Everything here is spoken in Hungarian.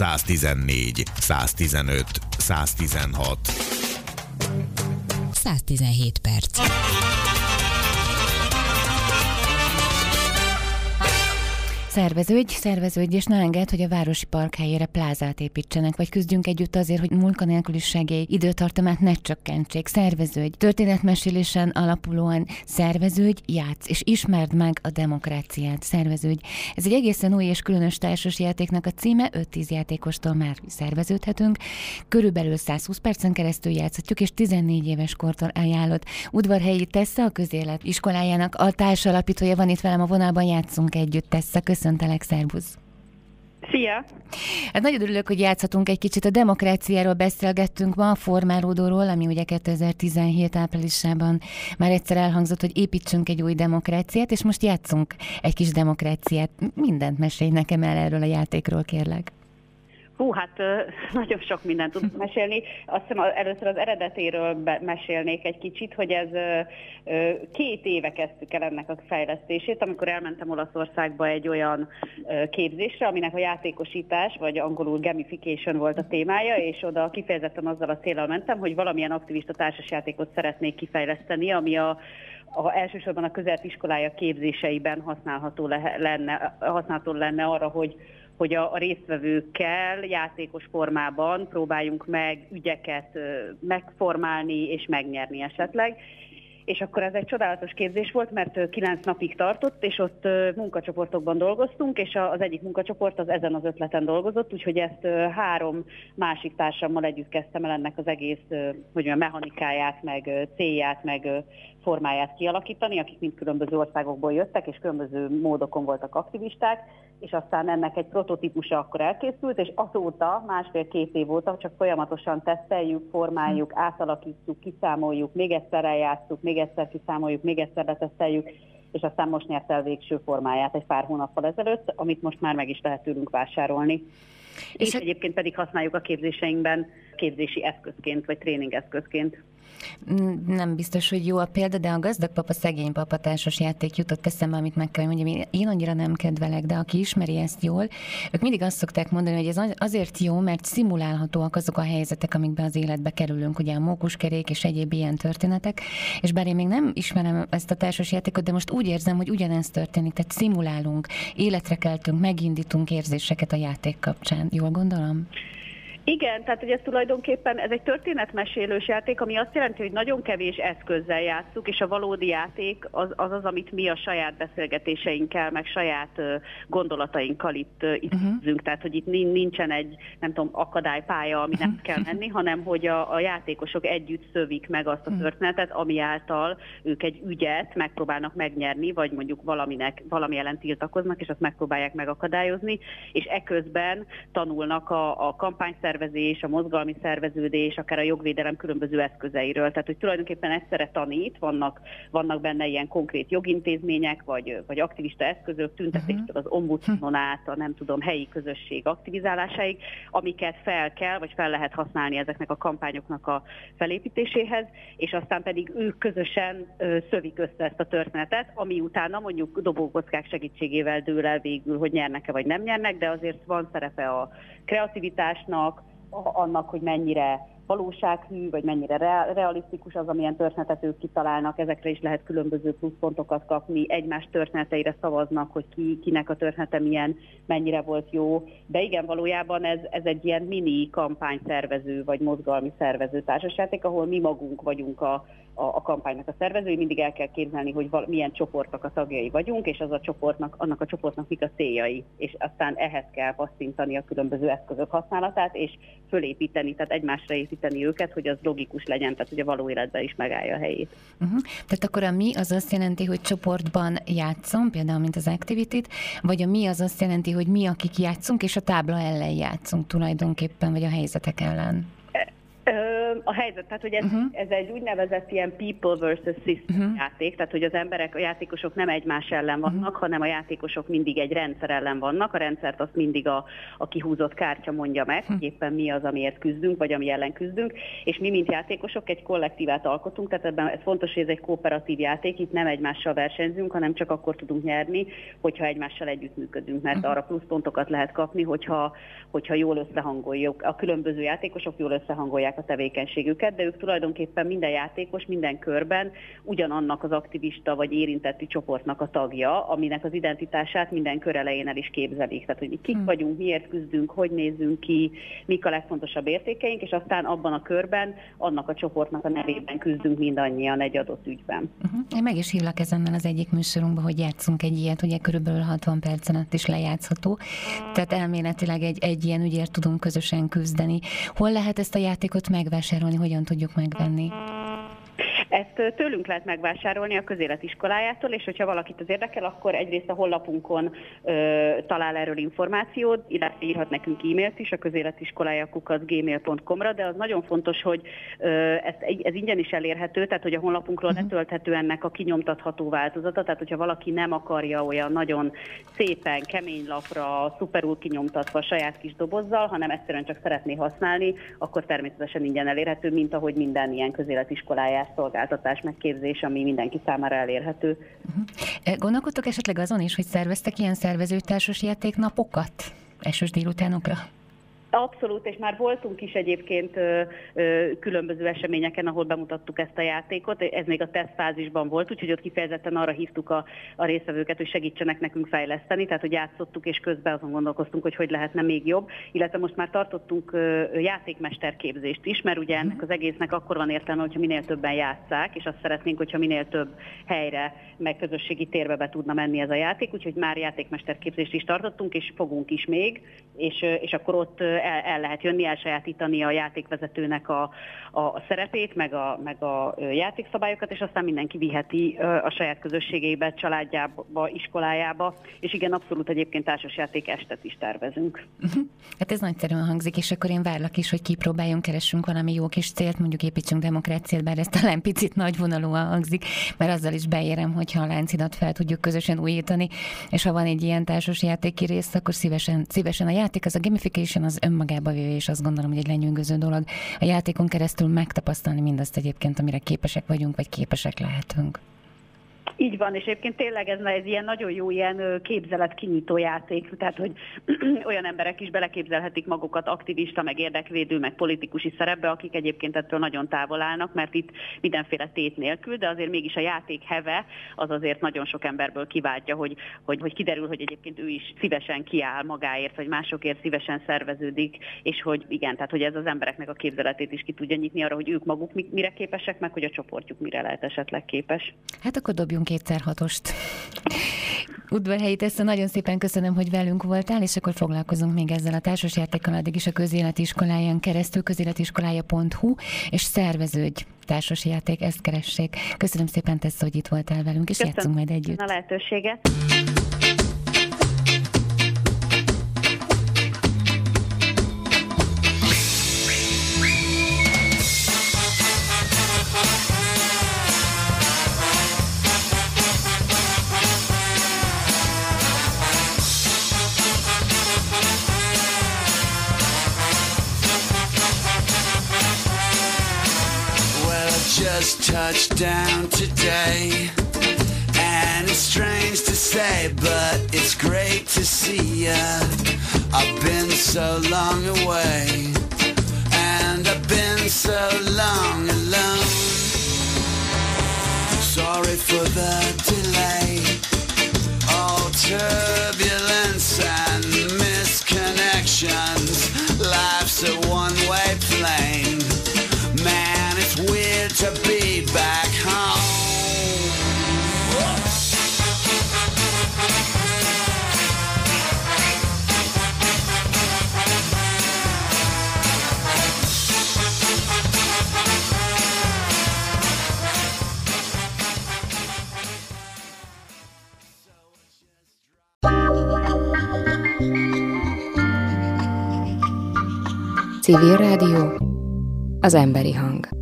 114, 115, 116. 117 perc. Szerveződj, szerveződj, és ne enged, hogy a városi park helyére plázát építsenek, vagy küzdjünk együtt azért, hogy munkanélküliségé időtartamát ne csökkentsék. Szerveződj, történetmesélésen alapulóan szerveződj, játsz, és ismerd meg a demokráciát. Szerveződj. Ez egy egészen új és különös társas játéknak a címe, 5-10 játékostól már szerveződhetünk. Körülbelül 120 percen keresztül játszhatjuk, és 14 éves kortól ajánlott. Udvarhelyi Tessa, a közélet iskolájának a társalapítója van itt velem a vonalban, játszunk együtt, Tessa. Köszöntelek, szervusz! Szia! Hát nagyon örülök, hogy játszhatunk egy kicsit. A demokráciáról beszélgettünk ma, a formálódóról, ami ugye 2017 áprilisában már egyszer elhangzott, hogy építsünk egy új demokráciát, és most játszunk egy kis demokráciát. Mindent mesélj nekem el erről a játékról, kérlek. Hú, hát nagyon sok mindent tudok mesélni. Azt hiszem először az eredetéről mesélnék egy kicsit, hogy ez két éve kezdtük el ennek a fejlesztését, amikor elmentem Olaszországba egy olyan képzésre, aminek a játékosítás, vagy angolul gamification volt a témája, és oda kifejezetten azzal a célral mentem, hogy valamilyen aktivista társasjátékot szeretnék kifejleszteni, ami a a, elsősorban a közelt iskolája képzéseiben használható lenne, használható lenne arra, hogy hogy a, a résztvevőkkel játékos formában próbáljunk meg ügyeket megformálni és megnyerni esetleg. És akkor ez egy csodálatos képzés volt, mert kilenc napig tartott, és ott munkacsoportokban dolgoztunk, és az egyik munkacsoport az ezen az ötleten dolgozott, úgyhogy ezt három másik társammal együtt kezdtem el ennek az egész hogy a mechanikáját, meg célját, meg formáját kialakítani, akik mind különböző országokból jöttek, és különböző módokon voltak aktivisták, és aztán ennek egy prototípusa akkor elkészült, és azóta, másfél-két év óta csak folyamatosan teszteljük, formáljuk, átalakítjuk, kiszámoljuk, még egyszer eljátszuk, még egyszer kiszámoljuk, még egyszer leteszteljük, és aztán most nyert el végső formáját egy pár hónappal ezelőtt, amit most már meg is lehet tőlünk vásárolni. És, és egyébként pedig használjuk a képzéseinkben képzési eszközként, vagy tréningeszközként. Nem biztos, hogy jó a példa, de a gazdag papa, szegény papa társas játék jutott eszembe, amit meg kell mondjam. Én annyira nem kedvelek, de aki ismeri ezt jól, ők mindig azt szokták mondani, hogy ez azért jó, mert szimulálhatóak azok a helyzetek, amikben az életbe kerülünk, ugye a mókuskerék és egyéb ilyen történetek, és bár én még nem ismerem ezt a társas játékot, de most úgy érzem, hogy ugyanezt történik, tehát szimulálunk, életre keltünk, megindítunk érzéseket a játék kapcsán. Jól gondolom? Igen, tehát hogy ez tulajdonképpen ez egy történetmesélős játék, ami azt jelenti, hogy nagyon kevés eszközzel játszunk, és a valódi játék az az, az amit mi a saját beszélgetéseinkkel, meg saját gondolatainkkal itt, itt uh-huh. Tehát, hogy itt nincsen egy, nem tudom, akadálypálya, ami nem kell menni, hanem hogy a, a játékosok együtt szövik meg azt a történetet, ami által ők egy ügyet megpróbálnak megnyerni, vagy mondjuk valaminek, valami ellen tiltakoznak, és azt megpróbálják megakadályozni, és eközben tanulnak a, a kampányszervezés, szervezés, a mozgalmi szerveződés, akár a jogvédelem különböző eszközeiről. Tehát, hogy tulajdonképpen egyszerre tanít, vannak, vannak benne ilyen konkrét jogintézmények, vagy, vagy aktivista eszközök, tüntetéstől uh-huh. az ombudsmanon át, a nem tudom, helyi közösség aktivizálásáig, amiket fel kell, vagy fel lehet használni ezeknek a kampányoknak a felépítéséhez, és aztán pedig ők közösen ö, szövik össze ezt a történetet, ami utána mondjuk dobókockák segítségével dől el végül, hogy nyernek-e vagy nem nyernek, de azért van szerepe a kreativitásnak, annak, hogy mennyire valósághű, vagy mennyire realisztikus az, amilyen történetet ők kitalálnak, ezekre is lehet különböző pluszpontokat kapni, egymás történeteire szavaznak, hogy ki, kinek a története milyen, mennyire volt jó. De igen, valójában ez, ez egy ilyen mini kampányszervező, vagy mozgalmi szervező társaságték, ahol mi magunk vagyunk a, a, a kampánynak a szervezői, mindig el kell képzelni, hogy val, milyen csoportnak a tagjai vagyunk, és az a csoportnak, annak a csoportnak mik a céljai, és aztán ehhez kell passzintani a különböző eszközök használatát, és fölépíteni, tehát egymásra építeni őket, hogy az logikus legyen, tehát hogy a való életben is megállja a helyét. Uh-huh. Tehát akkor a mi az azt jelenti, hogy csoportban játszom, például mint az activity vagy a mi az azt jelenti, hogy mi, akik játszunk, és a tábla ellen játszunk tulajdonképpen, vagy a helyzetek ellen? A helyzet, tehát hogy ez, uh-huh. ez egy úgynevezett ilyen people versus system uh-huh. játék, tehát hogy az emberek, a játékosok nem egymás ellen vannak, uh-huh. hanem a játékosok mindig egy rendszer ellen vannak, a rendszert azt mindig a, a kihúzott kártya mondja meg, uh-huh. éppen mi az, amiért küzdünk, vagy ami ellen küzdünk, és mi, mint játékosok, egy kollektívát alkotunk, tehát ebben ez fontos, hogy ez egy kooperatív játék, itt nem egymással versenyzünk, hanem csak akkor tudunk nyerni, hogyha egymással együttműködünk, mert uh-huh. arra pluszpontokat lehet kapni, hogyha, hogyha jól összehangoljuk. A különböző játékosok jól összehangolják a tevékenységüket, de ők tulajdonképpen minden játékos minden körben ugyanannak az aktivista vagy érintetti csoportnak a tagja, aminek az identitását minden kör elején el is képzelik. Tehát, hogy mi kik hmm. vagyunk, miért küzdünk, hogy nézzünk ki, mik a legfontosabb értékeink, és aztán abban a körben annak a csoportnak a nevében küzdünk mindannyian egy adott ügyben. Uh-huh. Én meg is hívlak ezen az egyik műsorunkban, hogy játszunk egy ilyet, ugye körülbelül 60 percen át is lejátszható. Tehát elméletileg egy, egy ilyen ügyért tudunk közösen küzdeni. Hol lehet ezt a játékot megvásárolni, hogyan tudjuk megvenni? Ezt tőlünk lehet megvásárolni a közéletiskolájától, és hogyha valakit az érdekel, akkor egyrészt a honlapunkon ö, talál erről információt, illetve írhat nekünk e-mailt is a közéletiskolája gmail.com-ra, de az nagyon fontos, hogy ö, ez, ez ingyen is elérhető, tehát hogy a honlapunkról uh-huh. letölthető ennek a kinyomtatható változata, tehát hogyha valaki nem akarja olyan nagyon szépen, kemény lapra, szuperul kinyomtatva saját kis dobozzal, hanem egyszerűen csak szeretné használni, akkor természetesen ingyen elérhető, mint ahogy minden ilyen közéletiskoláját szolgál szolgáltatás, megképzés, ami mindenki számára elérhető. Uh-huh. Gondolkodtok esetleg azon is, hogy szerveztek ilyen szervezőtársas játéknapokat esős délutánokra? Abszolút, és már voltunk is egyébként ö, ö, különböző eseményeken, ahol bemutattuk ezt a játékot. Ez még a tesztfázisban volt, úgyhogy ott kifejezetten arra hívtuk a, a részvevőket, hogy segítsenek nekünk fejleszteni, tehát hogy játszottuk, és közben azon gondolkoztunk, hogy hogy lehetne még jobb. Illetve most már tartottunk ö, játékmesterképzést is, mert ugye ennek az egésznek akkor van értelme, hogyha minél többen játszák, és azt szeretnénk, hogyha minél több helyre, meg közösségi térbe be tudna menni ez a játék, úgyhogy már játékmesterképzést is tartottunk, és fogunk is még, és, és akkor ott el, el lehet jönni, elsajátítani a játékvezetőnek a, a szerepét, meg a, meg a játékszabályokat, és aztán mindenki viheti a saját közösségébe, családjába, iskolájába, és igen, abszolút egyébként társasjáték estet is tervezünk. Uh-huh. Hát ez nagyszerűen hangzik, és akkor én várlak is, hogy kipróbáljunk, keressünk valami jó kis célt, mondjuk építsünk demokráciát, bár ez talán picit nagyvonalúan hangzik, mert azzal is beérem, hogyha a láncidat fel tudjuk közösen újítani, és ha van egy ilyen társasjátéki rész, akkor szívesen, szívesen a játék, az a gamification, az önmagába véve, és azt gondolom, hogy egy lenyűgöző dolog a játékon keresztül megtapasztalni mindazt egyébként, amire képesek vagyunk, vagy képesek lehetünk. Így van, és egyébként tényleg ez egy ilyen nagyon jó ilyen képzelet kinyitó játék, tehát hogy olyan emberek is beleképzelhetik magukat aktivista, meg érdekvédő, meg politikusi szerepbe, akik egyébként ettől nagyon távol állnak, mert itt mindenféle tét nélkül, de azért mégis a játék heve az azért nagyon sok emberből kiváltja, hogy, hogy, hogy kiderül, hogy egyébként ő is szívesen kiáll magáért, vagy másokért szívesen szerveződik, és hogy igen, tehát hogy ez az embereknek a képzeletét is ki tudja nyitni arra, hogy ők maguk mire képesek, meg hogy a csoportjuk mire lehet esetleg képes. Hát akkor dobjunk kétszer hatost. Udvarhelyi Tessa, nagyon szépen köszönöm, hogy velünk voltál, és akkor foglalkozunk még ezzel a társasjátékkal, addig is a közéletiskoláján keresztül, közéletiskolája.hu, és szerveződj társasjáték, ezt keressék. Köszönöm szépen, Tessa, hogy itt voltál velünk, és köszönöm. játszunk majd együtt. a lehetőséget. Touched down today. And it's strange to say, but it's great to see ya. I've been so long away, and I've been so long alone. Sorry for the delay, all turbulence Civil Radio az emberi hang.